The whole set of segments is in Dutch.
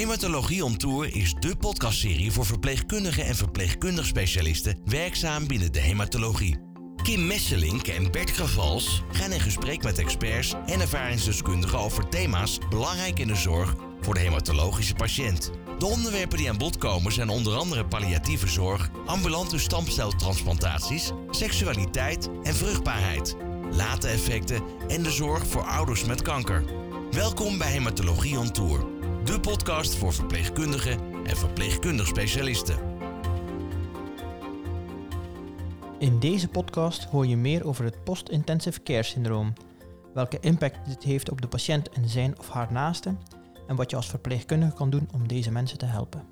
Hematologie on Tour is de podcastserie voor verpleegkundigen en verpleegkundig specialisten werkzaam binnen de hematologie. Kim Messelink en Bert Gravals gaan in gesprek met experts en ervaringsdeskundigen over thema's belangrijk in de zorg voor de hematologische patiënt. De onderwerpen die aan bod komen zijn onder andere palliatieve zorg, ambulante stamceltransplantaties, seksualiteit en vruchtbaarheid, late effecten en de zorg voor ouders met kanker. Welkom bij Hematologie on Tour, de podcast voor verpleegkundigen en verpleegkundig specialisten. In deze podcast hoor je meer over het post-intensive care syndroom, welke impact dit heeft op de patiënt en zijn of haar naasten en wat je als verpleegkundige kan doen om deze mensen te helpen.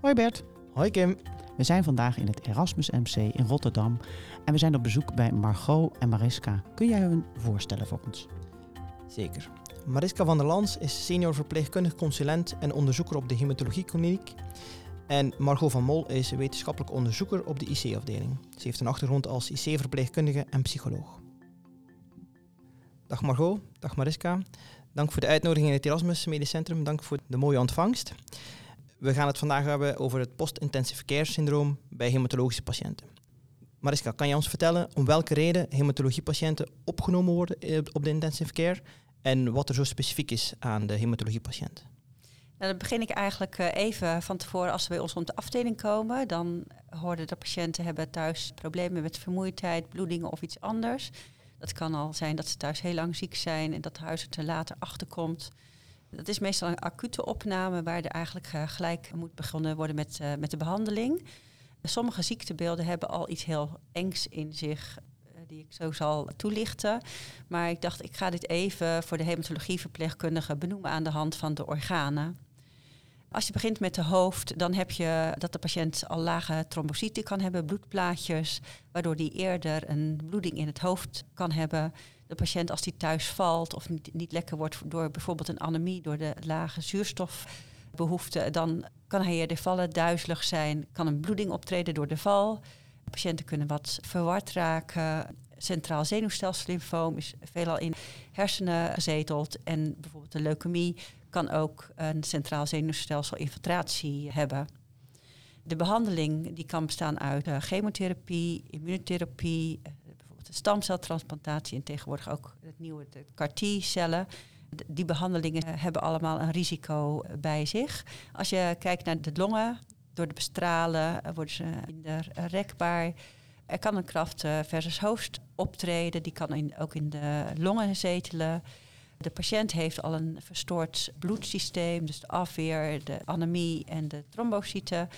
Hoi Bert. Hoi Kim. We zijn vandaag in het Erasmus MC in Rotterdam en we zijn op bezoek bij Margot en Mariska. Kun jij hun voorstellen voor ons? Zeker. Mariska van der Lans is senior verpleegkundig consulent en onderzoeker op de hematologiekliniek. En Margot van Mol is wetenschappelijk onderzoeker op de IC-afdeling. Ze heeft een achtergrond als IC-verpleegkundige en psycholoog. Dag Margot, dag Mariska. Dank voor de uitnodiging in het Erasmus Medisch Centrum. Dank voor de mooie ontvangst. We gaan het vandaag hebben over het post-intensive care syndroom bij hematologische patiënten. Mariska, kan je ons vertellen om welke reden hematologiepatiënten opgenomen worden op de intensive care en wat er zo specifiek is aan de hematologiepatiënt? Nou, dan begin ik eigenlijk eh, even van tevoren als ze bij ons op de afdeling komen. Dan hoorden de patiënten hebben thuis problemen met vermoeidheid, bloedingen of iets anders. Dat kan al zijn dat ze thuis heel lang ziek zijn en dat de huis er later achter komt. Dat is meestal een acute opname waar er eigenlijk eh, gelijk moet begonnen worden met, uh, met de behandeling. Sommige ziektebeelden hebben al iets heel engs in zich, die ik zo zal toelichten. Maar ik dacht, ik ga dit even voor de hematologieverpleegkundige benoemen aan de hand van de organen. Als je begint met de hoofd, dan heb je dat de patiënt al lage trombocyten kan hebben, bloedplaatjes, waardoor die eerder een bloeding in het hoofd kan hebben. De patiënt als die thuis valt of niet, niet lekker wordt door bijvoorbeeld een anemie, door de lage zuurstofbehoefte, dan kan hij eerder vallen, duizelig zijn, kan een bloeding optreden door de val. Patiënten kunnen wat verward raken. Centraal zenuwstelsellymfoom is veelal in hersenen gezeteld. En bijvoorbeeld de leukemie kan ook een centraal zenuwstelsel-infiltratie hebben. De behandeling die kan bestaan uit uh, chemotherapie, immunotherapie, uh, bijvoorbeeld de stamceltransplantatie en tegenwoordig ook het nieuwe CAR-T-cellen. Die behandelingen hebben allemaal een risico bij zich. Als je kijkt naar de longen, door de bestralen worden ze minder rekbaar. Er kan een kracht versus hoofd optreden, die kan in, ook in de longen zetelen. De patiënt heeft al een verstoord bloedsysteem, dus de afweer, de anemie en de trombocyten.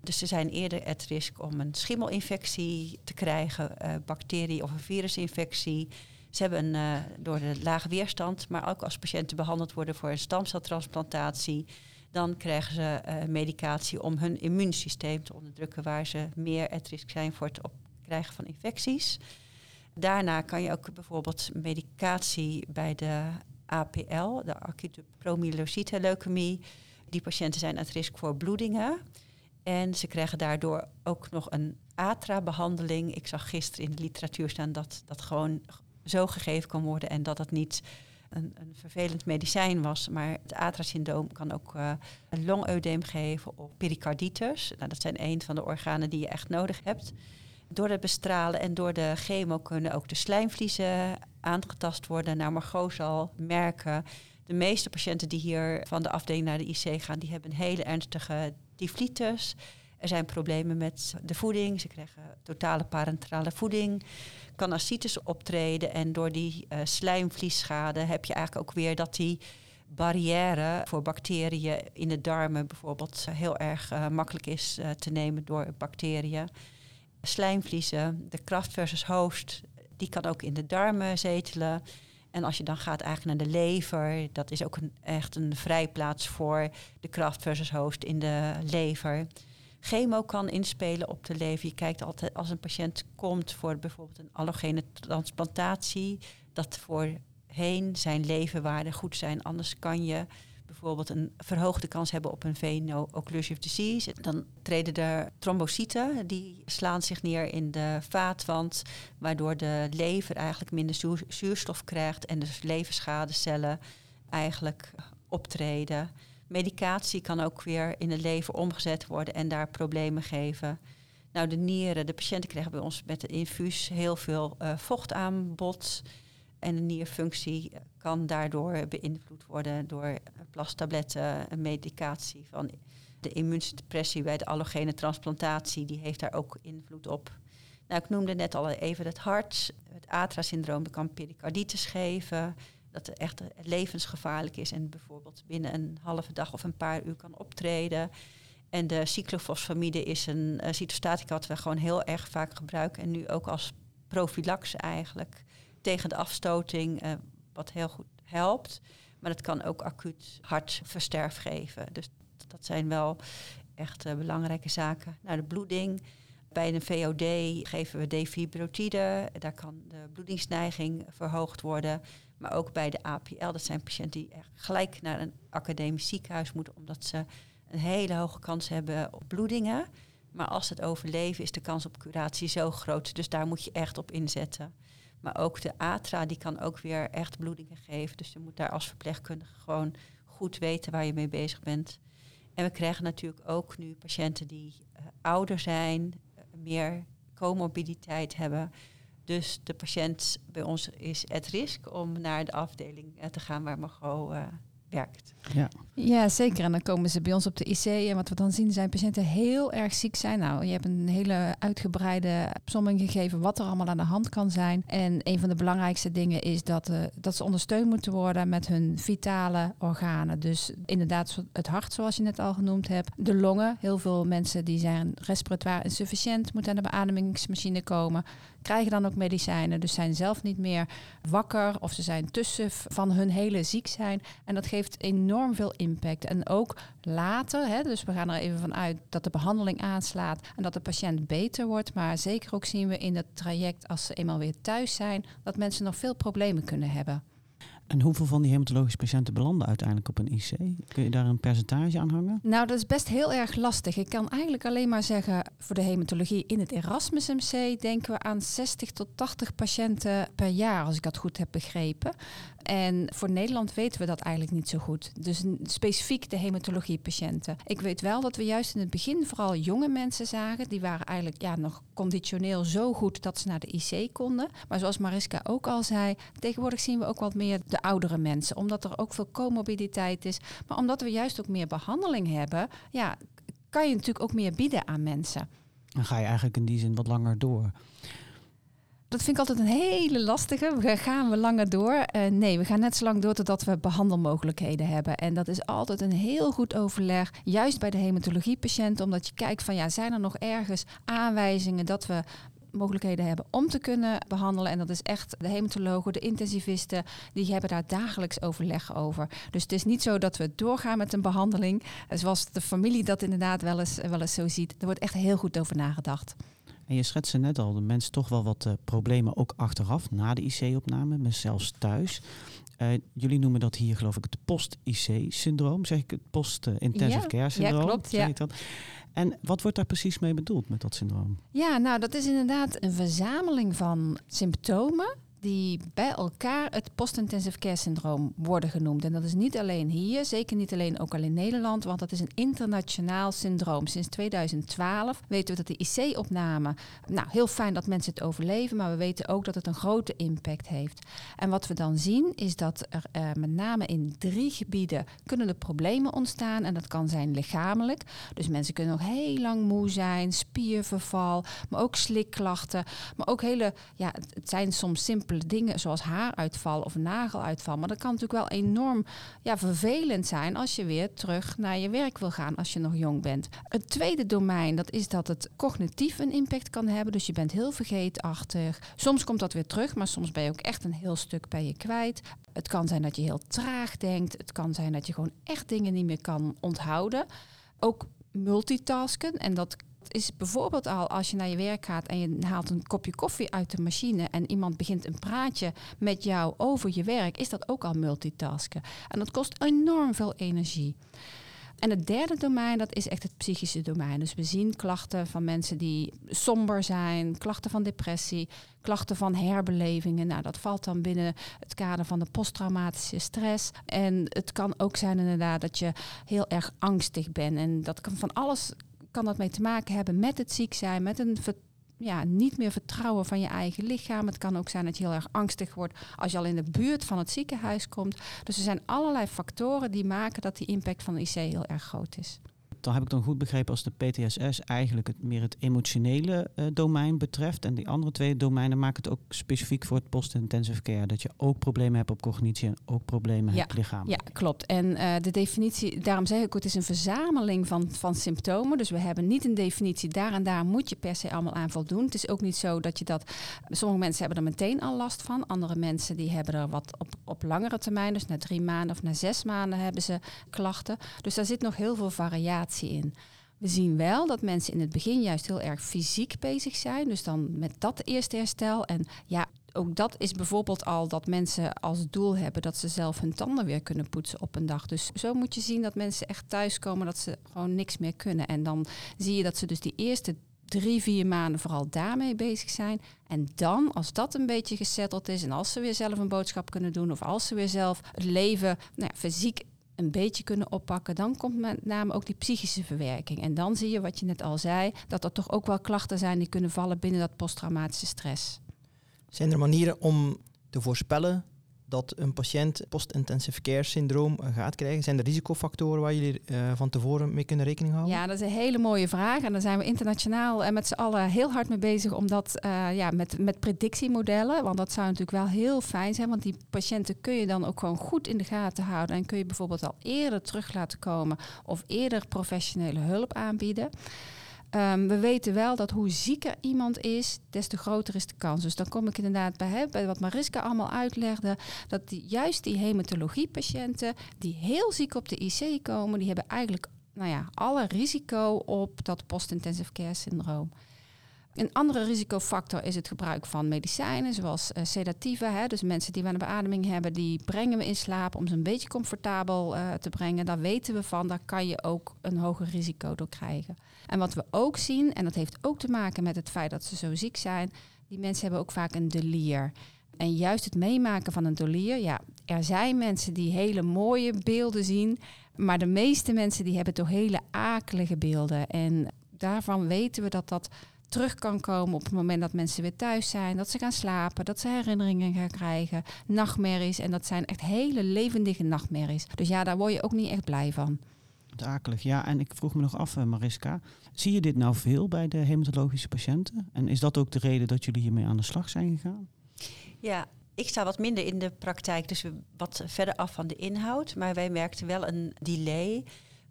Dus ze zijn eerder het risk om een schimmelinfectie te krijgen, bacterie- of een virusinfectie. Ze hebben een, door de lage weerstand, maar ook als patiënten behandeld worden voor een stamceltransplantatie, dan krijgen ze uh, medicatie om hun immuunsysteem te onderdrukken, waar ze meer het risk zijn voor het krijgen van infecties. Daarna kan je ook bijvoorbeeld medicatie bij de APL, de acute promyelocyte leukemie. Die patiënten zijn het risk voor bloedingen. En ze krijgen daardoor ook nog een ATRA-behandeling. Ik zag gisteren in de literatuur staan dat dat gewoon zo gegeven kan worden en dat dat niet een, een vervelend medicijn was. Maar het ATRA-syndroom kan ook uh, een longedeem geven of pericarditis. Nou, dat zijn een van de organen die je echt nodig hebt. Door het bestralen en door de chemo kunnen ook de slijmvliezen aangetast worden. Nou, Margot zal merken, de meeste patiënten die hier van de afdeling naar de IC gaan, die hebben een hele ernstige tyflitis. Er zijn problemen met de voeding. Ze krijgen totale parenterale voeding. Kan ascites optreden. En door die uh, slijmvliesschade heb je eigenlijk ook weer dat die barrière voor bacteriën in de darmen bijvoorbeeld heel erg uh, makkelijk is uh, te nemen door bacteriën slijmvliezen, de kracht versus hoofd, die kan ook in de darmen zetelen. En als je dan gaat eigenlijk naar de lever, dat is ook een, echt een vrijplaats voor de kracht versus hoofd in de lever. Chemo kan inspelen op de lever. Je kijkt altijd als een patiënt komt voor bijvoorbeeld een allogene transplantatie, dat voorheen zijn leverwaarden goed zijn. Anders kan je bijvoorbeeld een verhoogde kans hebben op een veno-occlusive disease. Dan treden er trombocyten, die slaan zich neer in de vaatwand, waardoor de lever eigenlijk minder zuurstof krijgt en dus leverschadecellen eigenlijk optreden. Medicatie kan ook weer in het leven omgezet worden en daar problemen geven. Nou, de nieren, de patiënten krijgen bij ons met de infuus heel veel uh, vochtaanbod. En de nierfunctie kan daardoor beïnvloed worden door plastabletten, medicatie van de immuunsuppressie bij de allogene transplantatie. Die heeft daar ook invloed op. Nou, ik noemde net al even het hart. Het ATRA-syndroom kan pericarditis geven. Dat het echt levensgevaarlijk is en bijvoorbeeld binnen een halve dag of een paar uur kan optreden. En de cyclofosfamide is een uh, cytostatica wat we gewoon heel erg vaak gebruiken. En nu ook als prophylaxe eigenlijk tegen de afstoting, uh, wat heel goed helpt. Maar het kan ook acuut hartversterf geven. Dus dat zijn wel echt uh, belangrijke zaken. Nou, de bloeding. Bij een VOD geven we defibrotide. Daar kan de bloedingsneiging verhoogd worden. Maar ook bij de APL, dat zijn patiënten die gelijk naar een academisch ziekenhuis moeten, omdat ze een hele hoge kans hebben op bloedingen. Maar als het overleven is de kans op curatie zo groot. Dus daar moet je echt op inzetten. Maar ook de ATRA, die kan ook weer echt bloedingen geven. Dus je moet daar als verpleegkundige gewoon goed weten waar je mee bezig bent. En we krijgen natuurlijk ook nu patiënten die uh, ouder zijn, uh, meer comorbiditeit hebben. Dus de patiënt bij ons is het risk om naar de afdeling uh, te gaan waar Margot werkt. Ja. ja, zeker. En dan komen ze bij ons op de IC. En wat we dan zien zijn patiënten heel erg ziek zijn. Nou, je hebt een hele uitgebreide opzomming gegeven wat er allemaal aan de hand kan zijn. En een van de belangrijkste dingen is dat, uh, dat ze ondersteund moeten worden met hun vitale organen. Dus inderdaad het hart, zoals je net al genoemd hebt. De longen. Heel veel mensen die zijn respiratoire insufficiënt, moeten aan de beademingsmachine komen krijgen dan ook medicijnen. Dus zijn zelf niet meer wakker of ze zijn tussen van hun hele ziek zijn. En dat geeft enorm veel impact. En ook later, hè, dus we gaan er even vanuit dat de behandeling aanslaat en dat de patiënt beter wordt. Maar zeker ook zien we in het traject als ze eenmaal weer thuis zijn, dat mensen nog veel problemen kunnen hebben. En hoeveel van die hematologische patiënten belanden uiteindelijk op een IC? Kun je daar een percentage aan hangen? Nou, dat is best heel erg lastig. Ik kan eigenlijk alleen maar zeggen, voor de hematologie in het Erasmus MC denken we aan 60 tot 80 patiënten per jaar, als ik dat goed heb begrepen. En voor Nederland weten we dat eigenlijk niet zo goed. Dus specifiek de hematologie-patiënten. Ik weet wel dat we juist in het begin vooral jonge mensen zagen. Die waren eigenlijk ja, nog conditioneel zo goed dat ze naar de IC konden. Maar zoals Mariska ook al zei, tegenwoordig zien we ook wat meer de oudere mensen. Omdat er ook veel comorbiditeit is. Maar omdat we juist ook meer behandeling hebben, ja, kan je natuurlijk ook meer bieden aan mensen. Dan ga je eigenlijk in die zin wat langer door dat vind ik altijd een hele lastige. Gaan we langer door? Uh, nee, we gaan net zo lang door totdat we behandelmogelijkheden hebben. En dat is altijd een heel goed overleg, juist bij de hematologiepatiënten, omdat je kijkt van ja, zijn er nog ergens aanwijzingen dat we mogelijkheden hebben om te kunnen behandelen. En dat is echt de hematologen, de intensivisten, die hebben daar dagelijks overleg over. Dus het is niet zo dat we doorgaan met een behandeling, zoals de familie dat inderdaad wel eens, wel eens zo ziet. Er wordt echt heel goed over nagedacht. En je schetste net al, de mensen toch wel wat uh, problemen ook achteraf, na de IC-opname, maar zelfs thuis. Uh, jullie noemen dat hier geloof ik het post-IC-syndroom, zeg ik het post-intensive ja, care syndroom. Ja, klopt. Ja. Dat. En wat wordt daar precies mee bedoeld met dat syndroom? Ja, nou dat is inderdaad een verzameling van symptomen die bij elkaar het post-intensive care syndroom worden genoemd. En dat is niet alleen hier, zeker niet alleen ook al in Nederland, want dat is een internationaal syndroom. Sinds 2012 weten we dat de IC-opname, nou heel fijn dat mensen het overleven, maar we weten ook dat het een grote impact heeft. En wat we dan zien is dat er uh, met name in drie gebieden kunnen er problemen ontstaan en dat kan zijn lichamelijk. Dus mensen kunnen nog heel lang moe zijn, spierverval, maar ook slikklachten, maar ook hele, ja, het zijn soms simpele dingen zoals haaruitval of nageluitval. Maar dat kan natuurlijk wel enorm ja, vervelend zijn als je weer terug naar je werk wil gaan als je nog jong bent. Het tweede domein, dat is dat het cognitief een impact kan hebben. Dus je bent heel vergeetachtig. Soms komt dat weer terug, maar soms ben je ook echt een heel stuk bij je kwijt. Het kan zijn dat je heel traag denkt. Het kan zijn dat je gewoon echt dingen niet meer kan onthouden. Ook multitasken. En dat is bijvoorbeeld al als je naar je werk gaat en je haalt een kopje koffie uit de machine en iemand begint een praatje met jou over je werk, is dat ook al multitasken. En dat kost enorm veel energie. En het derde domein, dat is echt het psychische domein. Dus we zien klachten van mensen die somber zijn, klachten van depressie, klachten van herbelevingen. Nou, dat valt dan binnen het kader van de posttraumatische stress. En het kan ook zijn inderdaad dat je heel erg angstig bent. En dat kan van alles kan dat mee te maken hebben met het ziek zijn, met een ja, niet meer vertrouwen van je eigen lichaam. Het kan ook zijn dat je heel erg angstig wordt als je al in de buurt van het ziekenhuis komt. Dus er zijn allerlei factoren die maken dat die impact van de IC heel erg groot is dan heb ik dan goed begrepen als de PTSS eigenlijk het, meer het emotionele uh, domein betreft. En die andere twee domeinen maken het ook specifiek voor het post-intensive care. Dat je ook problemen hebt op cognitie en ook problemen ja, hebt lichaam. Ja, klopt. En uh, de definitie, daarom zeg ik het is een verzameling van, van symptomen. Dus we hebben niet een definitie, daar en daar moet je per se allemaal aan voldoen. Het is ook niet zo dat je dat, sommige mensen hebben er meteen al last van. Andere mensen die hebben er wat op, op langere termijn, dus na drie maanden of na zes maanden hebben ze klachten. Dus daar zit nog heel veel variatie in. We zien wel dat mensen in het begin juist heel erg fysiek bezig zijn. Dus dan met dat eerste herstel. En ja, ook dat is bijvoorbeeld al dat mensen als doel hebben dat ze zelf hun tanden weer kunnen poetsen op een dag. Dus zo moet je zien dat mensen echt thuiskomen dat ze gewoon niks meer kunnen. En dan zie je dat ze dus die eerste drie, vier maanden vooral daarmee bezig zijn. En dan, als dat een beetje gesetteld is en als ze weer zelf een boodschap kunnen doen of als ze weer zelf het leven nou ja, fysiek een beetje kunnen oppakken, dan komt met name ook die psychische verwerking. En dan zie je, wat je net al zei, dat er toch ook wel klachten zijn die kunnen vallen binnen dat posttraumatische stress. Zijn er manieren om te voorspellen dat een patiënt post-intensive care syndroom eh, gaat krijgen? Zijn er risicofactoren waar jullie uh, van tevoren mee kunnen rekening houden? Ja, dat is een hele mooie vraag. En daar zijn we internationaal en met z'n allen heel hard mee bezig om dat uh, ja, met, met predictiemodellen. Want dat zou natuurlijk wel heel fijn zijn. Want die patiënten kun je dan ook gewoon goed in de gaten houden. En kun je bijvoorbeeld al eerder terug laten komen of eerder professionele hulp aanbieden. Um, we weten wel dat hoe zieker iemand is, des te groter is de kans. Dus dan kom ik inderdaad bij, hè, bij wat Mariska allemaal uitlegde, dat juist die hematologiepatiënten die heel ziek op de IC komen, die hebben eigenlijk nou ja, alle risico op dat post-intensive care syndroom. Een andere risicofactor is het gebruik van medicijnen, zoals uh, sedatieven. Hè. Dus mensen die we een beademing hebben, die brengen we in slaap om ze een beetje comfortabel uh, te brengen. Daar weten we van, daar kan je ook een hoger risico door krijgen. En wat we ook zien, en dat heeft ook te maken met het feit dat ze zo ziek zijn, die mensen hebben ook vaak een delier. En juist het meemaken van een delier, ja, er zijn mensen die hele mooie beelden zien, maar de meeste mensen die hebben toch hele akelige beelden. En daarvan weten we dat dat terug kan komen op het moment dat mensen weer thuis zijn, dat ze gaan slapen, dat ze herinneringen gaan krijgen, nachtmerries. En dat zijn echt hele levendige nachtmerries. Dus ja, daar word je ook niet echt blij van. Akelig, ja. En ik vroeg me nog af, eh, Mariska, zie je dit nou veel bij de hematologische patiënten? En is dat ook de reden dat jullie hiermee aan de slag zijn gegaan? Ja, ik sta wat minder in de praktijk, dus wat verder af van de inhoud. Maar wij merkten wel een delay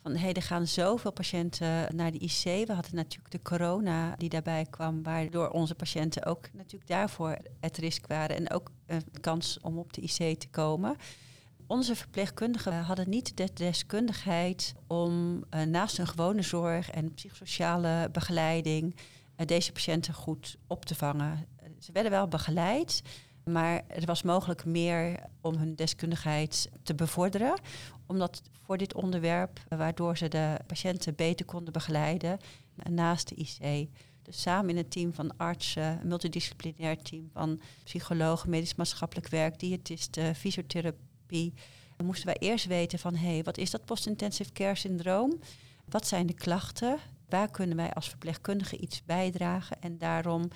van hey, er gaan zoveel patiënten naar de IC. We hadden natuurlijk de corona die daarbij kwam, waardoor onze patiënten ook natuurlijk daarvoor het risk waren en ook een kans om op de IC te komen. Onze verpleegkundigen hadden niet de deskundigheid om uh, naast hun gewone zorg en psychosociale begeleiding uh, deze patiënten goed op te vangen. Ze werden wel begeleid, maar er was mogelijk meer om hun deskundigheid te bevorderen. Omdat voor dit onderwerp, waardoor ze de patiënten beter konden begeleiden naast de IC. Dus samen in een team van artsen, een multidisciplinair team van psychologen, medisch maatschappelijk werk, diëtisten, fysiotherapie. Moesten wij eerst weten van hé, hey, wat is dat post-intensive care syndroom? Wat zijn de klachten? Waar kunnen wij als verpleegkundige iets bijdragen? En daarom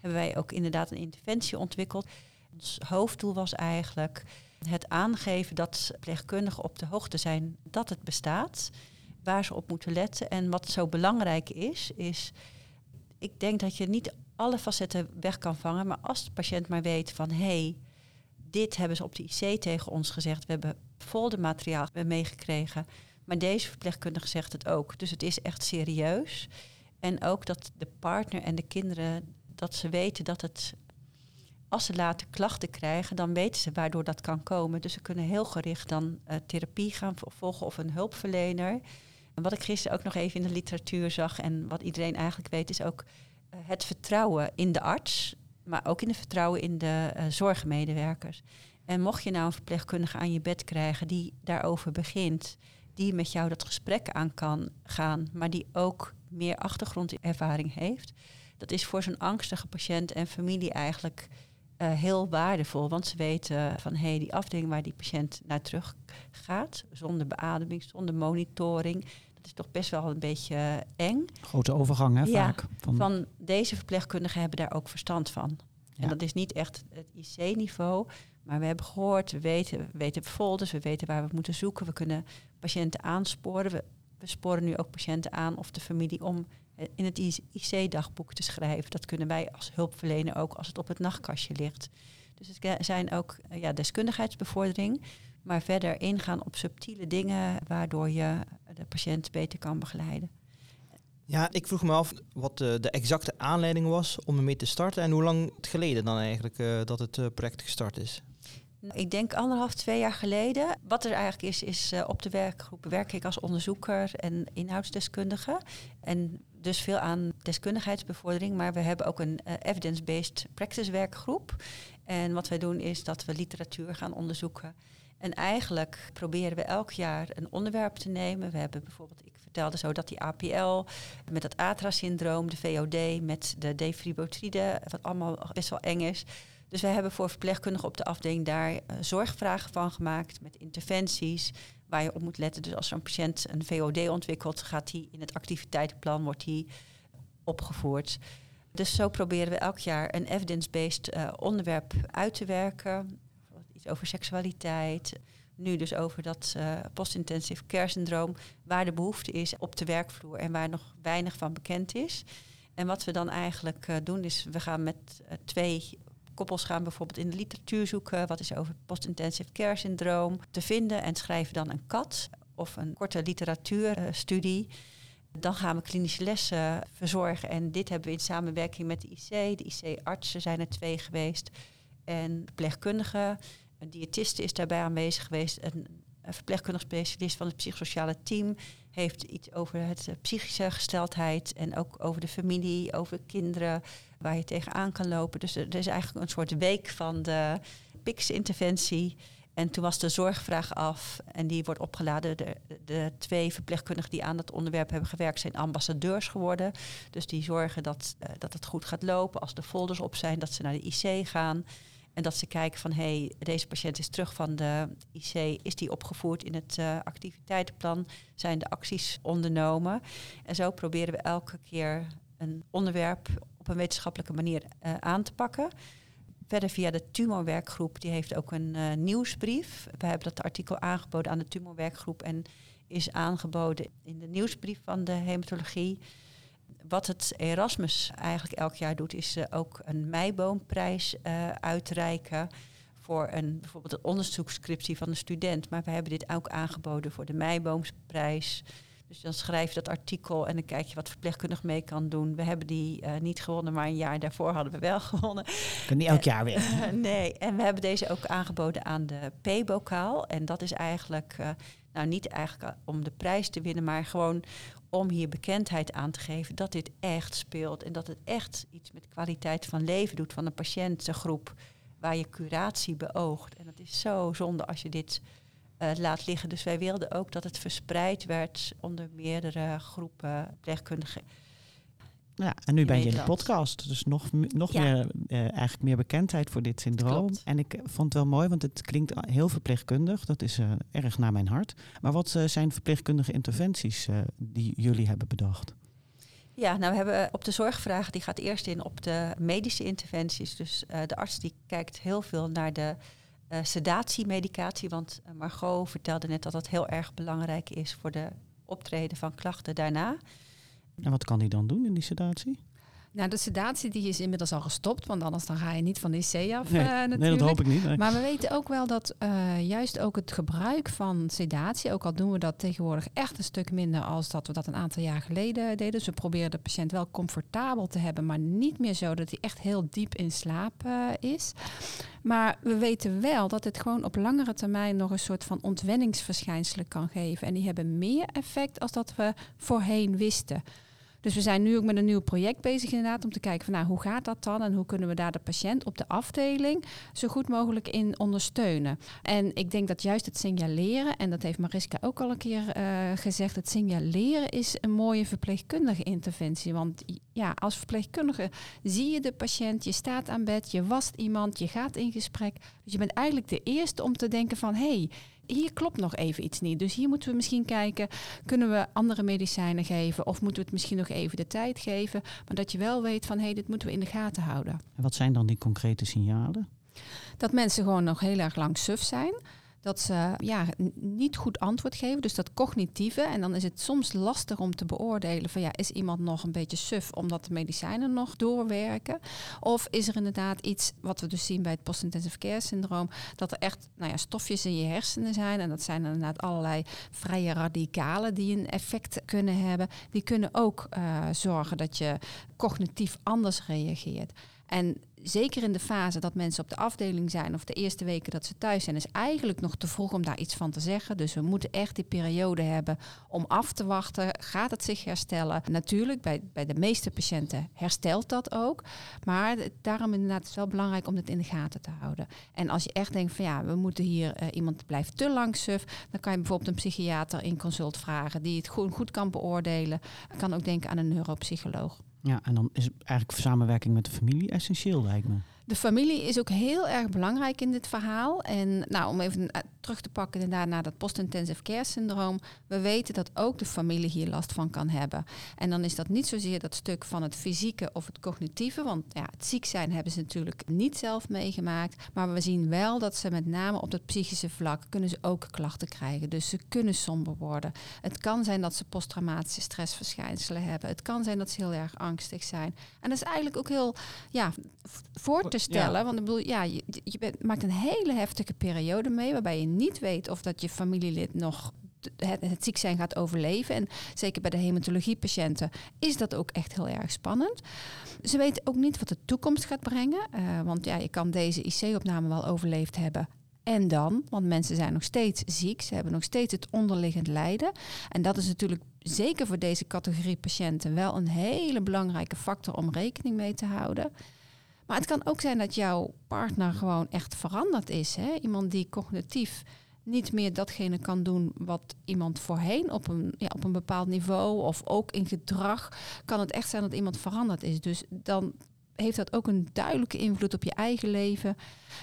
hebben wij ook inderdaad een interventie ontwikkeld. Ons hoofddoel was eigenlijk het aangeven dat verpleegkundigen op de hoogte zijn dat het bestaat, waar ze op moeten letten. En wat zo belangrijk is, is, ik denk dat je niet alle facetten weg kan vangen, maar als de patiënt maar weet van hé, hey, dit hebben ze op de IC tegen ons gezegd, we hebben foldermateriaal meegekregen, maar deze verpleegkundige zegt het ook. Dus het is echt serieus. En ook dat de partner en de kinderen, dat ze weten dat het als ze later klachten krijgen, dan weten ze waardoor dat kan komen. Dus ze kunnen heel gericht dan uh, therapie gaan volgen of een hulpverlener. En wat ik gisteren ook nog even in de literatuur zag en wat iedereen eigenlijk weet, is ook uh, het vertrouwen in de arts, maar ook in het vertrouwen in de uh, zorgmedewerkers. En mocht je nou een verpleegkundige aan je bed krijgen die daarover begint, die met jou dat gesprek aan kan gaan, maar die ook meer achtergrondervaring heeft. Dat is voor zo'n angstige patiënt en familie eigenlijk uh, heel waardevol. Want ze weten van hé, hey, die afdeling waar die patiënt naar terug gaat, zonder beademing, zonder monitoring. Dat is toch best wel een beetje eng. Grote overgang, hè, ja, vaak. Van... van deze verpleegkundigen hebben daar ook verstand van. En dat is niet echt het IC-niveau. Maar we hebben gehoord, we weten, we weten folders, we weten waar we moeten zoeken. We kunnen patiënten aansporen. We, we sporen nu ook patiënten aan of de familie om in het IC-dagboek te schrijven. Dat kunnen wij als hulpverlener ook als het op het nachtkastje ligt. Dus het zijn ook ja, deskundigheidsbevordering, maar verder ingaan op subtiele dingen waardoor je de patiënt beter kan begeleiden. Ja, ik vroeg me af wat de, de exacte aanleiding was om ermee te starten en hoe lang het geleden dan eigenlijk uh, dat het project gestart is. Ik denk anderhalf, twee jaar geleden. Wat er eigenlijk is, is uh, op de werkgroep werk ik als onderzoeker en inhoudsdeskundige. En dus veel aan deskundigheidsbevordering, maar we hebben ook een uh, evidence-based practice werkgroep. En wat wij doen is dat we literatuur gaan onderzoeken. En eigenlijk proberen we elk jaar een onderwerp te nemen. We hebben bijvoorbeeld, ik vertelde zo dat die APL met het ATRA-syndroom, de VOD met de defibribotride, wat allemaal best wel eng is. Dus wij hebben voor verpleegkundigen op de afdeling daar uh, zorgvragen van gemaakt met interventies waar je op moet letten. Dus als een patiënt een VOD ontwikkelt, gaat die in het activiteitenplan wordt die opgevoerd. Dus zo proberen we elk jaar een evidence-based uh, onderwerp uit te werken. Iets over seksualiteit. Nu dus over dat uh, post-intensive care syndroom, waar de behoefte is op de werkvloer en waar nog weinig van bekend is. En wat we dan eigenlijk uh, doen, is we gaan met twee koppels gaan bijvoorbeeld in de literatuur zoeken. Wat is over post-intensive care syndroom te vinden. En schrijven dan een kat of een korte literatuurstudie. Dan gaan we klinische lessen verzorgen. En dit hebben we in samenwerking met de IC. De IC-artsen zijn er twee geweest. En verpleegkundigen. Een diëtiste is daarbij aanwezig geweest. Een, een verpleegkundig specialist van het psychosociale team heeft iets over het psychische gesteldheid en ook over de familie, over kinderen, waar je tegenaan kan lopen. Dus er, is eigenlijk een soort week van de PIX-interventie. En toen was de zorgvraag af en die wordt opgeladen. De, de, twee verpleegkundigen die aan dat onderwerp hebben gewerkt zijn ambassadeurs geworden. Dus die zorgen dat, uh, dat het goed gaat lopen. Als de folders op zijn, dat ze naar de IC gaan. En dat ze kijken van, hé, hey, deze patiënt is terug van de IC. Is die opgevoerd in het uh, activiteitenplan? Zijn de acties ondernomen? En zo proberen we elke keer een onderwerp op een wetenschappelijke manier uh, aan te pakken. Verder via de tumorwerkgroep, die heeft ook een uh, nieuwsbrief. We hebben dat artikel aangeboden aan de tumorwerkgroep en is aangeboden in de nieuwsbrief van de hematologie. Wat het Erasmus eigenlijk elk jaar doet, is uh, ook een meiboomprijs uitreiken voor een, bijvoorbeeld een onderzoekscriptie van een student. Maar we hebben dit ook aangeboden voor de meiboomprijs. Dus dan schrijf je dat artikel en dan kijk je wat verpleegkundig mee kan doen. We hebben die uh, niet gewonnen, maar een jaar daarvoor hadden we wel gewonnen. Kan niet elk jaar weer. nee, en we hebben deze ook aangeboden aan de P-bokaal. En dat is eigenlijk, uh, nou niet eigenlijk om de prijs te winnen, maar gewoon om hier bekendheid aan te geven dat dit echt speelt. En dat het echt iets met kwaliteit van leven doet van een patiëntengroep waar je curatie beoogt. En dat is zo zonde als je dit uh, laat liggen. Dus wij wilden ook dat het verspreid werd onder meerdere groepen pleegkundigen. Ja, en nu ben je in de podcast, dus nog, nog ja. meer, uh, eigenlijk meer bekendheid voor dit syndroom. Klopt. En ik vond het wel mooi, want het klinkt heel verpleegkundig. Dat is uh, erg naar mijn hart. Maar wat zijn verpleegkundige interventies die jullie hebben bedacht? Ja, nou we hebben op de zorgvragen, die gaat eerst in op de medische interventies. Dus de arts die kijkt heel veel naar de uh, sedatiemedicatie. Want uh, Margot vertelde net dat dat heel erg belangrijk is voor de optreden van klachten daarna. En wat kan hij dan doen in die sedatie? Nou, de sedatie die is inmiddels al gestopt, want anders dan ga je niet van de IC af. Nee, uh, natuurlijk. nee dat hoop ik niet. Nee. Maar we weten ook wel dat uh, juist ook het gebruik van sedatie, ook al doen we dat tegenwoordig echt een stuk minder als dat we dat een aantal jaar geleden deden. Dus we proberen de patiënt wel comfortabel te hebben, maar niet meer zo dat hij echt heel diep in slaap uh, is. Maar we weten wel dat het gewoon op langere termijn nog een soort van ontwenningsverschijnselen kan geven. En die hebben meer effect als dat we voorheen wisten. Dus we zijn nu ook met een nieuw project bezig inderdaad om te kijken van nou, hoe gaat dat dan en hoe kunnen we daar de patiënt op de afdeling zo goed mogelijk in ondersteunen. En ik denk dat juist het signaleren, en dat heeft Mariska ook al een keer uh, gezegd, het signaleren is een mooie verpleegkundige interventie. Want ja, als verpleegkundige zie je de patiënt, je staat aan bed, je wast iemand, je gaat in gesprek. Dus je bent eigenlijk de eerste om te denken van hey, hier klopt nog even iets niet. Dus hier moeten we misschien kijken, kunnen we andere medicijnen geven of moeten we het misschien nog even de tijd geven. Maar dat je wel weet van hé, hey, dit moeten we in de gaten houden. En wat zijn dan die concrete signalen? Dat mensen gewoon nog heel erg lang suf zijn dat ze ja, niet goed antwoord geven. Dus dat cognitieve. En dan is het soms lastig om te beoordelen van ja, is iemand nog een beetje suf omdat de medicijnen nog doorwerken? Of is er inderdaad iets wat we dus zien bij het post-intensive care syndroom, dat er echt nou ja, stofjes in je hersenen zijn. En dat zijn inderdaad allerlei vrije radicalen die een effect kunnen hebben. Die kunnen ook uh, zorgen dat je cognitief anders reageert. En zeker in de fase dat mensen op de afdeling zijn of de eerste weken dat ze thuis zijn, is eigenlijk nog te vroeg om daar iets van te zeggen. Dus we moeten echt die periode hebben om af te wachten. Gaat het zich herstellen? Natuurlijk, bij, bij de meeste patiënten herstelt dat ook. Maar daarom is het wel belangrijk om het in de gaten te houden. En als je echt denkt van ja, we moeten hier uh, iemand blijft te lang suf, dan kan je bijvoorbeeld een psychiater in consult vragen die het goed, goed kan beoordelen. Je kan ook denken aan een neuropsycholoog. Ja, en dan is eigenlijk samenwerking met de familie essentieel, lijkt me. De familie is ook heel erg belangrijk in dit verhaal. En nou, om even eh, terug te pakken inderdaad naar dat post-intensive care syndroom. We weten dat ook de familie hier last van kan hebben. En dan is dat niet zozeer dat stuk van het fysieke of het cognitieve. Want ja, het ziek zijn hebben ze natuurlijk niet zelf meegemaakt. Maar we zien wel dat ze met name op dat psychische vlak kunnen ze ook klachten krijgen. Dus ze kunnen somber worden. Het kan zijn dat ze posttraumatische stressverschijnselen hebben. Het kan zijn dat ze heel erg angstig zijn. En dat is eigenlijk ook heel ja, voor te stellen. Want ik bedoel, ja, je, je maakt een hele heftige periode mee waarbij je niet weet of dat je familielid nog het, het, ziek zijn gaat overleven. En zeker bij de hematologiepatiënten is dat ook echt heel erg spannend. Ze weten ook niet wat de toekomst gaat brengen. Uh, want ja, je kan deze IC-opname wel overleefd hebben. En dan, want mensen zijn nog steeds ziek, ze hebben nog steeds het onderliggend lijden. En dat is natuurlijk zeker voor deze categorie patiënten wel een hele belangrijke factor om rekening mee te houden. Maar het kan ook zijn dat jouw partner gewoon echt veranderd is. Hè? Iemand die cognitief niet meer datgene kan doen wat iemand voorheen op een, ja, op een bepaald niveau of ook in gedrag, kan het echt zijn dat iemand veranderd is. Dus dan heeft dat ook een duidelijke invloed op je eigen leven.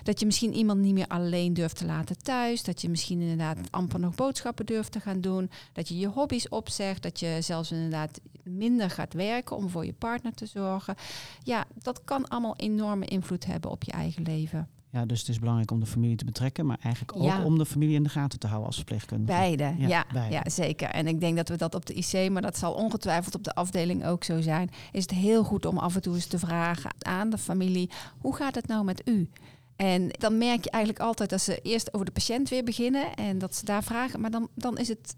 Dat je misschien iemand niet meer alleen durft te laten thuis. Dat je misschien inderdaad amper nog boodschappen durft te gaan doen. Dat je je hobby's opzegt. Dat je zelfs inderdaad minder gaat werken om voor je partner te zorgen. Ja, dat kan allemaal enorme invloed hebben op je eigen leven. Ja, dus het is belangrijk om de familie te betrekken, maar eigenlijk ook om de familie in de gaten te houden als verpleegkundige. Beide, ja, ja, zeker. En ik denk dat we dat op de IC, maar dat zal ongetwijfeld op de afdeling ook zo zijn, is het heel goed om af en toe eens te vragen aan de familie, hoe gaat het nou met u? En dan merk je eigenlijk altijd dat ze eerst over de patiënt weer beginnen en dat ze daar vragen, maar dan, dan is het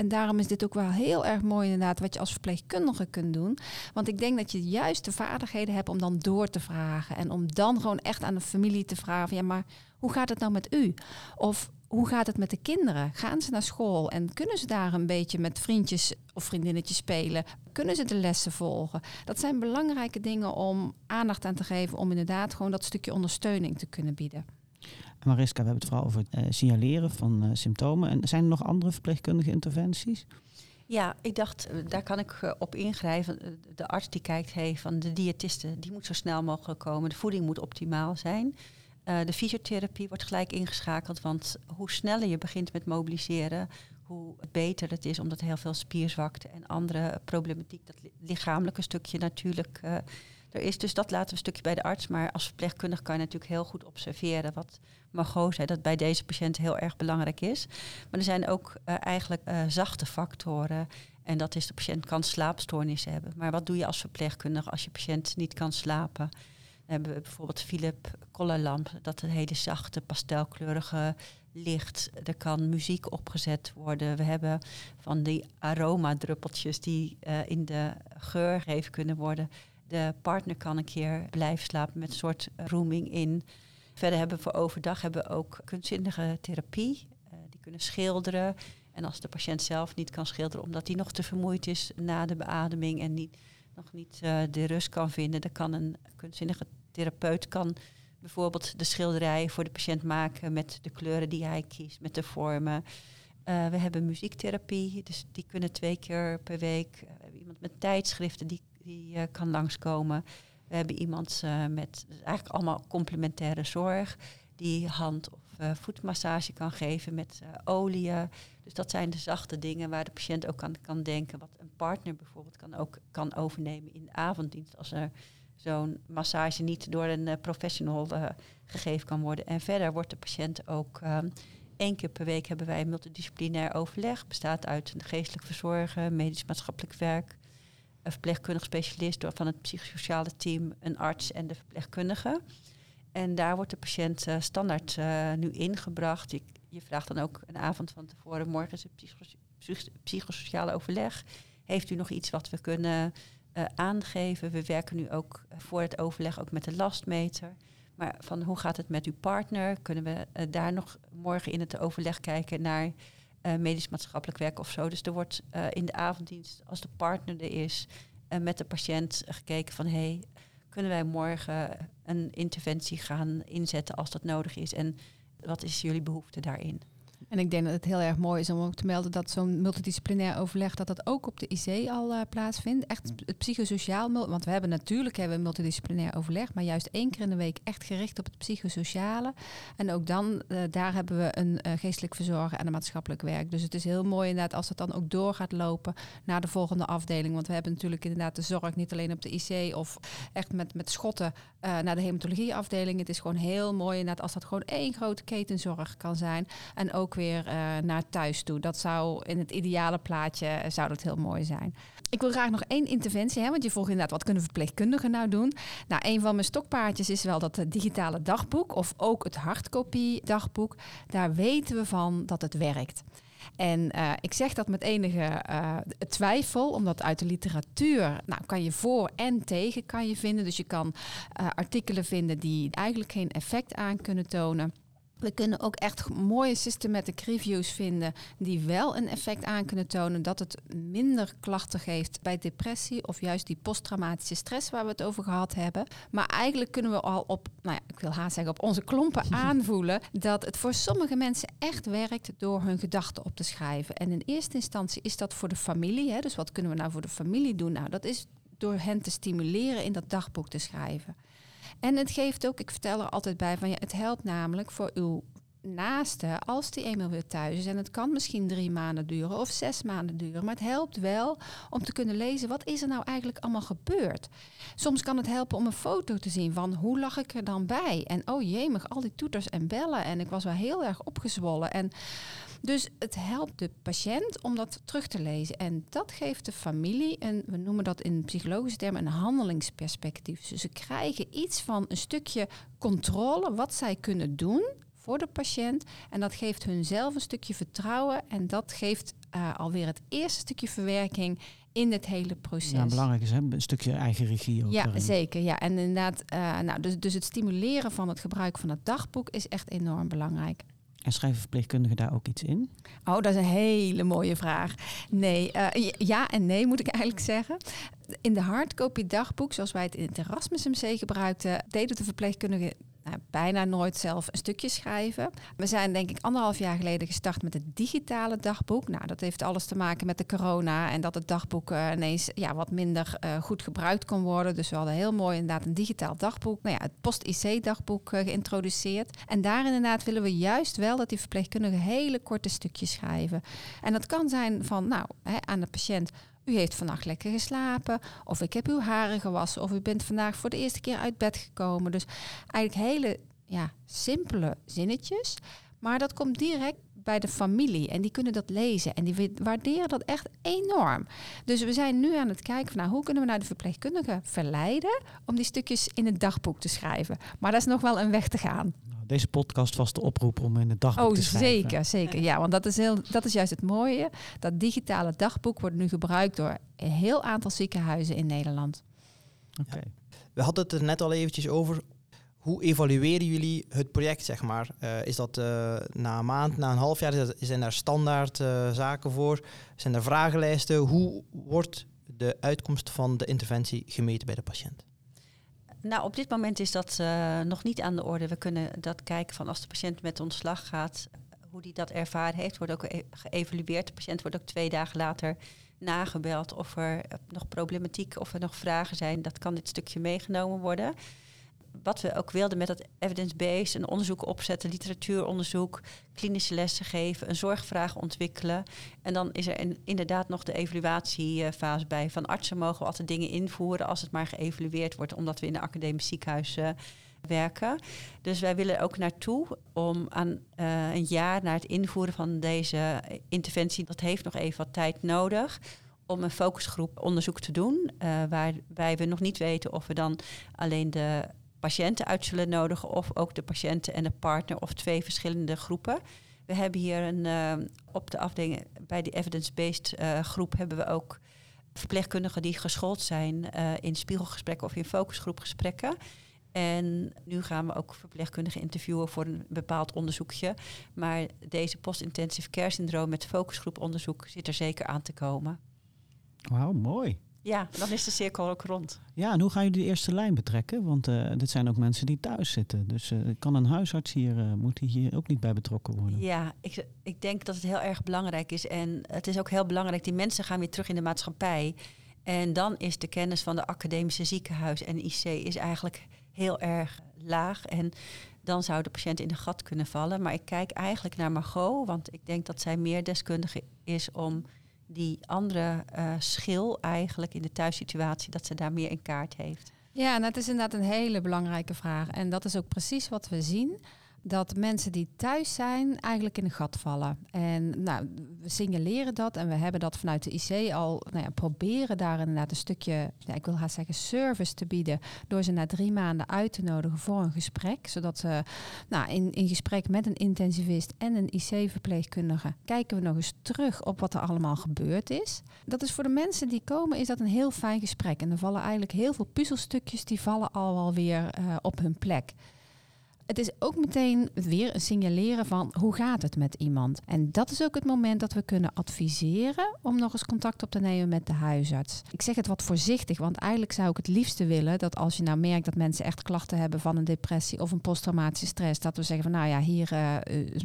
en daarom is dit ook wel heel erg mooi inderdaad wat je als verpleegkundige kunt doen. Want ik denk dat je juist de vaardigheden hebt om dan door te vragen. En om dan gewoon echt aan de familie te vragen, ja maar hoe gaat het nou met u? Of hoe gaat het met de kinderen? Gaan ze naar school en kunnen ze daar een beetje met vriendjes of vriendinnetjes spelen? Kunnen ze de lessen volgen? Dat zijn belangrijke dingen om aandacht aan te geven om inderdaad gewoon dat stukje ondersteuning te kunnen bieden. Mariska, we hebben het vooral over het uh, signaleren van uh, symptomen. En zijn er nog andere verpleegkundige interventies? Ja, ik dacht, eh, daar kan ik op ingrijpen. De arts die kijkt, hey, van de diëtiste, die moet zo snel mogelijk komen. De voeding moet optimaal zijn. De fysiotherapie wordt gelijk ingeschakeld, want hoe sneller je begint met mobiliseren, hoe beter het is, omdat heel veel spierzwakte en andere problematiek, dat lichamelijke stukje natuurlijk er is. Dus dat laten we een stukje bij de arts. Maar als verpleegkundige kan je natuurlijk heel goed observeren wat Margot zei, dat bij deze patiënt heel erg belangrijk is. Maar er zijn ook uh, eigenlijk uh, zachte factoren. En dat is de patiënt kan slaapstoornissen hebben. Maar wat doe je als verpleegkundige als je patiënt niet kan slapen? Dan hebben we bijvoorbeeld Philip Kollerlamp, dat een hele zachte, pastelkleurige licht. Er kan muziek opgezet worden. We hebben van die aromadruppeltjes die uh, in de geur gegeven kunnen worden. De partner kan een keer blijven slapen met een soort rooming in. Verder hebben we voor overdag hebben we ook kunstzinnige therapie. Uh, die kunnen schilderen. En als de patiënt zelf niet kan schilderen omdat hij nog te vermoeid is na de beademing en niet, nog niet uh, de rust kan vinden, dan kan een kunstzinnige therapeut kan bijvoorbeeld de schilderij voor de patiënt maken met de kleuren die hij kiest, met de vormen. We hebben muziektherapie, dus die kunnen twee keer per week. we hebben iemand met tijdschriften die, die uh, kan langskomen. We hebben iemand met dus eigenlijk allemaal complementaire zorg die hand- of uh, voetmassage kan geven met oliën. Dus dat zijn de zachte dingen waar de patiënt ook aan kan denken. Wat een partner bijvoorbeeld kan ook kan overnemen in de avonddienst. Als er zo'n massage niet door een professional gegeven kan worden. En verder wordt de patiënt ook één keer per week hebben wij een multidisciplinair overleg. Bestaat uit een geestelijk verzorgen, medisch maatschappelijk werk, een verpleegkundig specialist door van het psychosociale team, een arts en de verpleegkundige. En daar wordt de patiënt uh, standaard uh, nu ingebracht. Je, je, vraagt dan ook een avond van tevoren, morgen is het psychos psych psychosociale overleg. Heeft u nog iets wat we kunnen uh, aangeven? We werken nu ook voor het overleg ook met de lastmeter. Maar van hoe gaat het met uw partner? Kunnen we daar nog morgen in het overleg kijken naar medisch-maatschappelijk werk of zo? Dus er wordt in de avonddienst, als de partner er is, met de patiënt gekeken van hey, kunnen wij morgen een interventie gaan inzetten als dat nodig is? En wat is jullie behoefte daarin? En ik denk dat het heel erg mooi is om ook te melden dat zo'n multidisciplinair overleg dat dat ook op de IC al uh, plaatsvindt. Echt het psychosociaal, want we hebben natuurlijk hebben we multidisciplinair overleg, maar juist één keer in de week echt gericht op het psychosociale. En ook dan, uh, daar hebben we een uh, geestelijk verzorger en een maatschappelijk werk. Dus het is heel mooi inderdaad als het dan ook door gaat lopen naar de volgende afdeling. Want we hebben natuurlijk inderdaad de zorg niet alleen op de IC of echt met, met schotten naar de hematologieafdeling. Het is gewoon heel mooi inderdaad als dat gewoon één grote ketenzorg kan zijn. En ook weer uh, naar thuis toe. Dat zou in het ideale plaatje uh, zou dat heel mooi zijn. Ik wil graag nog één interventie, hè, want je vroeg inderdaad wat kunnen verpleegkundigen nou doen. Nou, een van mijn stokpaardjes is wel dat het digitale dagboek of ook het hardcopy dagboek. Daar weten we van dat het werkt. En uh, ik zeg dat met enige twijfel, omdat uit de literatuur nou, kan je voor en tegen kan je vinden. Dus je kan artikelen vinden die eigenlijk geen effect aan kunnen tonen. We kunnen ook echt mooie systematic reviews vinden die wel een effect aan kunnen tonen dat het minder klachten geeft bij depressie of juist die posttraumatische stress waar we het over gehad hebben. Maar eigenlijk kunnen we al op, nou ja, ik wil haast zeggen, op onze klompen aanvoelen dat het voor sommige mensen echt werkt door hun gedachten op te schrijven. En in eerste instantie is dat voor de familie. Hè, dus wat kunnen we nou voor de familie doen? Nou, dat is door hen te stimuleren in dat dagboek te schrijven. En het geeft ook, ik vertel er altijd bij van ja, het helpt namelijk voor uw naaste als die eenmaal weer thuis is. En het kan misschien drie maanden duren of zes maanden duren. Maar het helpt wel om te kunnen lezen wat is er nou eigenlijk allemaal gebeurd. Soms kan het helpen om een foto te zien van hoe lag ik er dan bij. En oh jemig, al die toeters en bellen. En ik was wel heel erg opgezwollen. En dus het helpt de patiënt om dat terug te lezen. En dat geeft de familie, en we noemen dat in psychologische termen, een handelingsperspectief. Dus ze krijgen iets van een stukje controle wat zij kunnen doen voor de patiënt. En dat geeft hun zelf een stukje vertrouwen. En dat geeft uh, alweer het eerste stukje verwerking in het hele proces. Ja, belangrijk is hè? een stukje eigen regie ook. Ja, zeker. Ja. En inderdaad, uh, nou, dus, dus het stimuleren van het gebruik van het dagboek is echt enorm belangrijk. En schrijven verpleegkundigen daar ook iets in? Oh, dat is een hele mooie vraag. Nee, uh, ja en nee moet ik eigenlijk zeggen. In de hardcopy dagboek, zoals wij het in het Erasmus MC gebruikten, deden de verpleegkundigen bijna nooit zelf een stukje schrijven. We zijn denk ik anderhalf jaar geleden gestart met het digitale dagboek. Nou, dat heeft alles te maken met de corona en dat het dagboek uh, ineens ja, wat minder uh, goed gebruikt kon worden. Dus we hadden heel mooi inderdaad een digitaal dagboek, nou ja, het post-IC-dagboek uh, geïntroduceerd. En daar inderdaad willen we juist wel dat die verpleegkundigen hele korte stukjes schrijven. En dat kan zijn van, nou, hè, aan de patiënt u heeft vannacht lekker geslapen, of ik heb uw haren gewassen, of u bent vandaag voor de eerste keer uit bed gekomen. Dus eigenlijk hele ja, simpele zinnetjes, maar dat komt direct bij de familie en die kunnen dat lezen en die waarderen dat echt enorm. Dus we zijn nu aan het kijken van nou, hoe kunnen we nou de verpleegkundigen verleiden om die stukjes in het dagboek te schrijven. Maar dat is nog wel een weg te gaan deze podcast was de oproep om in het dagboek oh, te schrijven. Zeker, zeker. Ja, want dat is, heel, dat is juist het mooie. Dat digitale dagboek wordt nu gebruikt door een heel aantal ziekenhuizen in Nederland. Oké. Okay. Ja. We hadden het er net al eventjes over. Hoe evalueren jullie het project, zeg maar? Uh, is dat uh, na een maand, na een half jaar? Zijn daar standaard uh, zaken voor? Zijn er vragenlijsten? Hoe wordt de uitkomst van de interventie gemeten bij de patiënt? Nou, op dit moment is dat nog niet aan de orde. We kunnen dat kijken van als de patiënt met ontslag gaat, hoe die dat ervaren heeft, wordt ook geëvalueerd. De patiënt wordt ook twee dagen later nagebeld of er nog problematiek of er nog vragen zijn. Dat kan dit stukje meegenomen worden wat we ook wilden met dat evidence-based, een onderzoek opzetten, literatuuronderzoek, klinische lessen geven, een zorgvraag ontwikkelen. En dan is er inderdaad nog de evaluatiefase bij. Van artsen mogen we altijd dingen invoeren als het maar geëvalueerd wordt, omdat we in een academisch ziekenhuis uh, werken. Dus wij willen ook naartoe om aan uh, een jaar na het invoeren van deze interventie, dat heeft nog even wat tijd nodig om een focusgroep onderzoek te doen, waarbij we nog niet weten of we dan alleen de patiënten uit zullen nodigen of ook de patiënten en de partner of twee verschillende groepen. We hebben hier een, uh, op de afdeling bij de evidence-based uh, groep hebben we ook verpleegkundigen die geschoold zijn uh, in spiegelgesprekken of in focusgroepgesprekken. En nu gaan we ook verpleegkundigen interviewen voor een bepaald onderzoekje. Maar deze post-intensive care syndroom met focusgroeponderzoek zit er zeker aan te komen. Wauw, mooi. Ja, dan is de cirkel ook rond. Ja, en hoe ga je de eerste lijn betrekken? Want uh, dit zijn ook mensen die thuis zitten. Dus uh, kan een huisarts hier, uh, moet die hier ook niet bij betrokken worden? Ja, ik, ik denk dat het heel erg belangrijk is. En het is ook heel belangrijk, die mensen gaan weer terug in de maatschappij. En dan is de kennis van de academische ziekenhuis en IC is eigenlijk heel erg laag. En dan zou de patiënt in de gat kunnen vallen. Maar ik kijk eigenlijk naar Margot, want ik denk dat zij meer deskundige is om die andere uh, schil eigenlijk in de thuissituatie, dat ze daar meer in kaart heeft? Ja, dat is inderdaad een hele belangrijke vraag. En dat is ook precies wat we zien dat mensen die thuis zijn eigenlijk in een gat vallen. En nou, we signaleren dat en we hebben dat vanuit de IC al nou ja, proberen daar inderdaad een stukje, ja, ik wil haast zeggen, service te bieden. Door ze na drie maanden uit te nodigen voor een gesprek. Zodat ze nou, in, in gesprek met een intensivist en een IC-verpleegkundige kijken we nog eens terug op wat er allemaal gebeurd is. Dat is voor de mensen die komen, is dat een heel fijn gesprek. En er vallen eigenlijk heel veel puzzelstukjes die vallen al wel weer uh, op hun plek. Het is ook meteen weer een signaleren van hoe gaat het met iemand. En dat is ook het moment dat we kunnen adviseren om nog eens contact op te nemen met de huisarts. Ik zeg het wat voorzichtig, want eigenlijk zou ik het liefste willen dat als je nou merkt dat mensen echt klachten hebben van een depressie of een posttraumatische stress, dat we zeggen van nou ja, hier uh,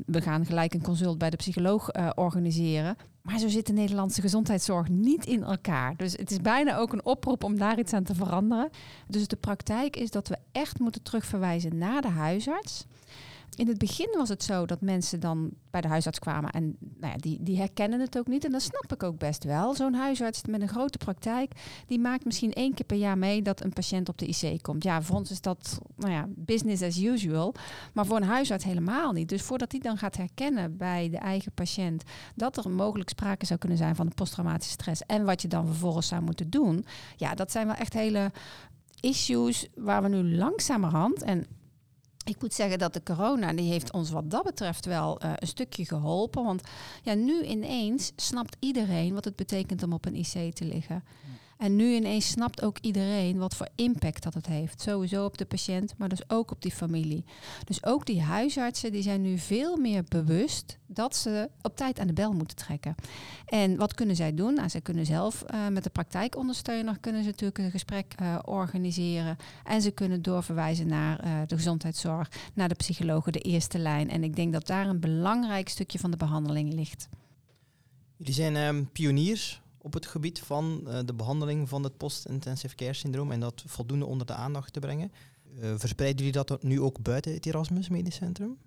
we gaan gelijk een consult bij de psycholoog uh, organiseren. Maar zo zit de Nederlandse gezondheidszorg niet in elkaar. Dus het is bijna ook een oproep om daar iets aan te veranderen. Dus de praktijk is dat we echt moeten terugverwijzen naar de huisarts in het begin was het zo dat mensen dan bij de huisarts kwamen en nou ja, die, die herkennen het ook niet. En dat snap ik ook best wel. Zo'n huisarts met een grote praktijk, die maakt misschien één keer per jaar mee dat een patiënt op de IC komt. Ja, voor ons is dat nou ja, business as usual. Maar voor een huisarts helemaal niet. Dus voordat hij dan gaat herkennen bij de eigen patiënt dat er mogelijk sprake zou kunnen zijn van posttraumatische stress en wat je dan vervolgens zou moeten doen. Ja, dat zijn wel echt hele issues waar we nu langzamerhand, en ik moet zeggen dat de corona, die heeft ons wat dat betreft wel uh, een stukje geholpen. Want ja, nu ineens snapt iedereen wat het betekent om op een IC te liggen. En nu ineens snapt ook iedereen wat voor impact dat het heeft. Sowieso op de patiënt, maar dus ook op die familie. Dus ook die huisartsen die zijn nu veel meer bewust dat ze op tijd aan de bel moeten trekken. En wat kunnen zij doen? Nou, ze kunnen zelf uh, met de praktijkondersteuner kunnen ze natuurlijk een gesprek uh, organiseren. En ze kunnen doorverwijzen naar uh, de gezondheidszorg, naar de psychologen, de eerste lijn. En ik denk dat daar een belangrijk stukje van de behandeling ligt. Jullie zijn um, pioniers op het gebied van uh, de behandeling van het post-intensive care syndroom en dat voldoende onder de aandacht te brengen. Uh, verspreiden jullie dat nu ook buiten het Erasmus Medisch Centrum?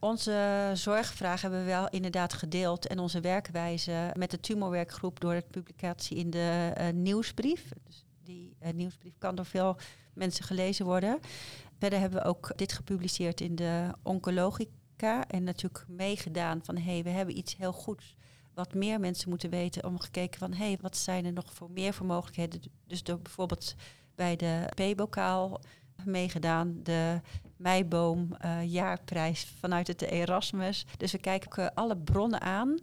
Onze zorgvraag hebben we wel inderdaad gedeeld en onze werkwijze met de tumorwerkgroep door het publicatie in de nieuwsbrief. Dus die nieuwsbrief kan door veel mensen gelezen worden. Verder hebben we ook dit gepubliceerd in de Oncologica en natuurlijk meegedaan van hé, hey, we hebben iets heel goeds wat meer mensen moeten weten om gekeken van hé, hey, wat zijn er nog voor meer voor mogelijkheden. Dus door bijvoorbeeld bij de P-bokaal meegedaan, de Meiboom uh, jaarprijs vanuit het Erasmus. Dus we kijken uh, alle bronnen aan.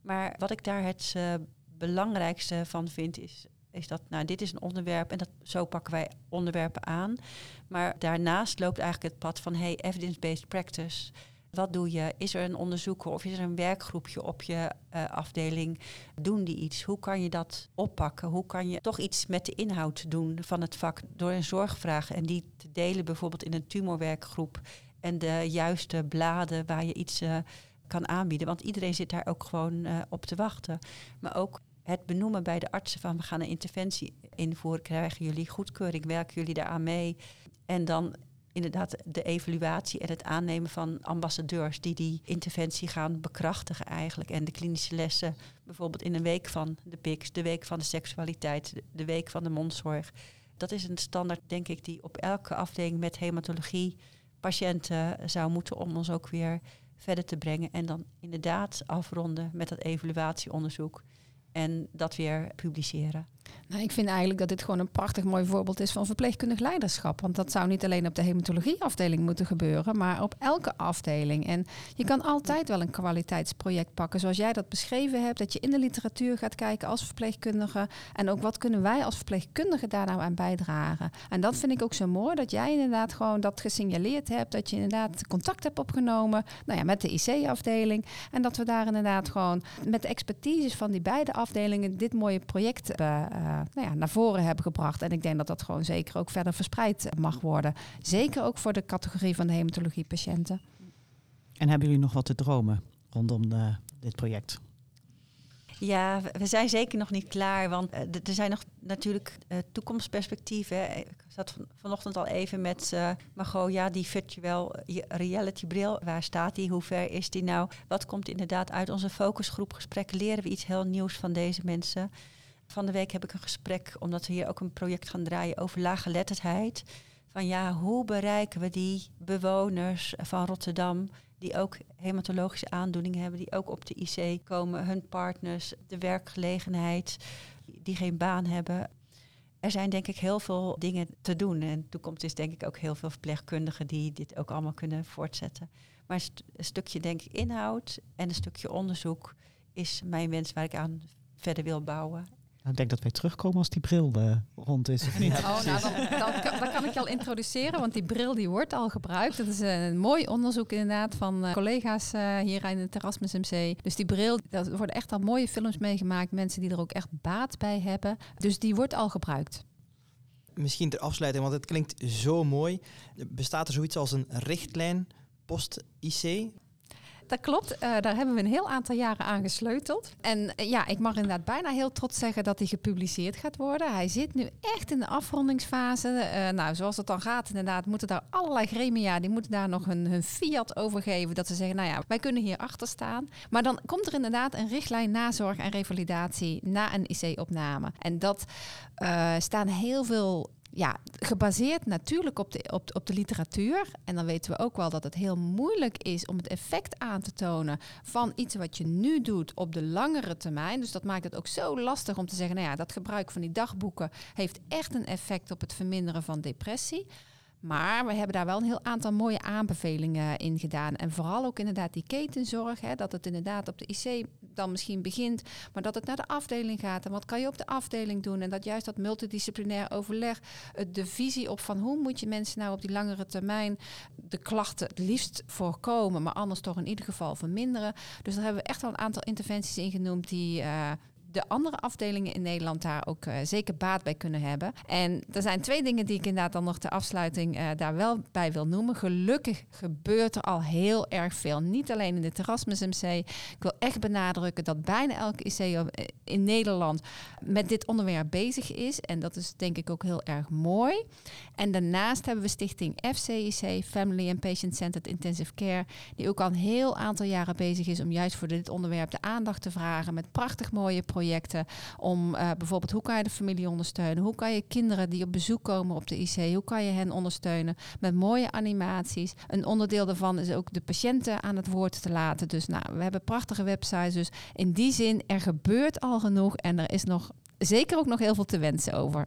Maar wat ik daar het uh, belangrijkste van vind is is dat, nou, dit is een onderwerp en dat, zo pakken wij onderwerpen aan. Maar daarnaast loopt eigenlijk het pad van, hey, evidence-based practice. Wat doe je? Is er een onderzoeker of is er een werkgroepje op je uh, afdeling? Doen die iets? Hoe kan je dat oppakken? Hoe kan je toch iets met de inhoud doen van het vak door een zorgvraag en die te delen bijvoorbeeld in een tumorwerkgroep en de juiste bladen waar je iets uh, kan aanbieden? Want iedereen zit daar ook gewoon uh, op te wachten. Maar ook het benoemen bij de artsen van we gaan een interventie invoeren, krijgen jullie goedkeuring, werken jullie daaraan mee? En dan inderdaad de evaluatie en het aannemen van ambassadeurs die die interventie gaan bekrachtigen eigenlijk. En de klinische lessen, bijvoorbeeld in een week van de PICS, de week van de seksualiteit, de week van de mondzorg. Dat is een standaard, denk ik, die op elke afdeling met hematologie patiënten zou moeten om ons ook weer verder te brengen. En dan inderdaad afronden met dat evaluatieonderzoek en dat weer publiceren. Nou, ik vind eigenlijk dat dit gewoon een prachtig mooi voorbeeld is van verpleegkundig leiderschap. Want dat zou niet alleen op de hematologieafdeling moeten gebeuren, maar op elke afdeling. En je kan altijd wel een kwaliteitsproject pakken, zoals jij dat beschreven hebt. Dat je in de literatuur gaat kijken als verpleegkundige. En ook wat kunnen wij als verpleegkundige daar nou aan bijdragen. En dat vind ik ook zo mooi, dat jij inderdaad gewoon dat gesignaleerd hebt. Dat je inderdaad contact hebt opgenomen nou ja, met de IC-afdeling. En dat we daar inderdaad gewoon met de expertise van die beide afdelingen dit mooie project uh, nou ja, naar voren hebben gebracht. En ik denk dat dat gewoon zeker ook verder verspreid mag worden. Zeker ook voor de categorie van de hematologie-patiënten. En hebben jullie nog wat te dromen rondom de, eh, dit project? Ja, we zijn zeker nog niet klaar, want er zijn nog natuurlijk uh, toekomstperspectieven. Ik zat vanochtend al even met uh, Margot, ja, die virtual reality bril, waar staat die, hoe ver is die nou? Wat komt inderdaad uit onze focusgroepgesprekken? Leren we iets heel nieuws van deze mensen? Van de week heb ik een gesprek, omdat we hier ook een project gaan draaien over laaggeletterdheid. Van ja, hoe bereiken we die bewoners van Rotterdam, die ook hematologische aandoeningen hebben, die ook op de IC komen, hun partners, de werkgelegenheid, die geen baan hebben. Er zijn denk ik heel veel dingen te doen. En de toekomst is denk ik ook heel veel verpleegkundigen die dit ook allemaal kunnen voortzetten. Maar een stukje denk ik inhoud en een stukje onderzoek is mijn wens waar ik aan verder wil bouwen. Nou, ik denk dat wij terugkomen als die bril uh, rond is. Of niet? oh, nou, dan, dan, kan, dan, kan, ik je al introduceren, want die bril die wordt al gebruikt. Dat is een mooi onderzoek inderdaad van uh, collega's uh, hier in het Erasmus MC. Dus die bril, er worden echt al mooie films meegemaakt. Mensen die er ook echt baat bij hebben. Dus die wordt al gebruikt. Misschien ter afsluiting, want het klinkt zo mooi. Bestaat er zoiets als een richtlijn post-IC? Dat klopt, uh, daar hebben we een heel aantal jaren aan gesleuteld. En uh, ja, ik mag inderdaad bijna heel trots zeggen dat hij gepubliceerd gaat worden. Hij zit nu echt in de afrondingsfase. Uh, nou, zoals het dan gaat, inderdaad, moeten daar allerlei gremia, die moeten daar nog hun, hun fiat over geven. Dat ze zeggen, nou ja, wij kunnen hier achter staan. Maar dan komt er inderdaad een richtlijn nazorg en revalidatie na een IC-opname. En dat staan heel veel ja, gebaseerd natuurlijk op de, op, op de literatuur. En dan weten we ook wel dat het heel moeilijk is om het effect aan te tonen van iets wat je nu doet op de langere termijn. Dus dat maakt het ook zo lastig om te zeggen, nou ja, dat gebruik van die dagboeken heeft echt een effect op het verminderen van depressie. Maar we hebben daar wel een heel aantal mooie aanbevelingen in gedaan. En vooral ook inderdaad die ketenzorg. Hè, dat het inderdaad op de IC dan misschien begint, maar dat het naar de afdeling gaat. En wat kan je op de afdeling doen? En dat juist dat multidisciplinair overleg, de visie op van hoe moet je mensen nou op die langere termijn de klachten het liefst voorkomen, maar anders toch in ieder geval verminderen. Dus daar hebben we echt wel een aantal interventies in genoemd die, uh, de andere afdelingen in Nederland daar ook uh, zeker baat bij kunnen hebben. En er zijn twee dingen die ik inderdaad dan nog ter afsluiting uh, daar wel bij wil noemen. Gelukkig gebeurt er al heel erg veel. Niet alleen in de Erasmus MC. Ik wil echt benadrukken dat bijna elke IC eh, in Nederland met dit onderwerp bezig is. En dat is denk ik ook heel erg mooi. En daarnaast hebben we stichting FCIC, Family and Patient Centered Intensive Care, die ook al een heel aantal jaren bezig is om juist voor dit onderwerp de aandacht te vragen met prachtig mooie projecten projecten om uh, bijvoorbeeld hoe kan je de familie ondersteunen? Hoe kan je kinderen die op bezoek komen op de IC, hoe kan je hen ondersteunen met mooie animaties? Een onderdeel daarvan is ook de patiënten aan het woord te laten. Dus nou, we hebben prachtige websites. Dus in die zin, er gebeurt al genoeg en er is nog zeker ook nog heel veel te wensen over.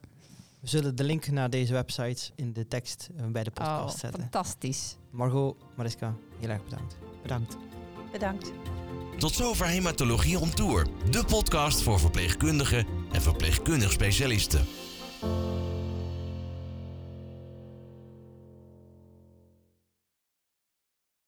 We zullen de link naar deze website in de tekst eh, bij de podcast oh, zetten. Fantastisch. Margot, Mariska, heel erg bedankt. Bedankt. Bedankt. Tot zover Hematologie on Tour, de podcast voor verpleegkundigen en verpleegkundig specialisten.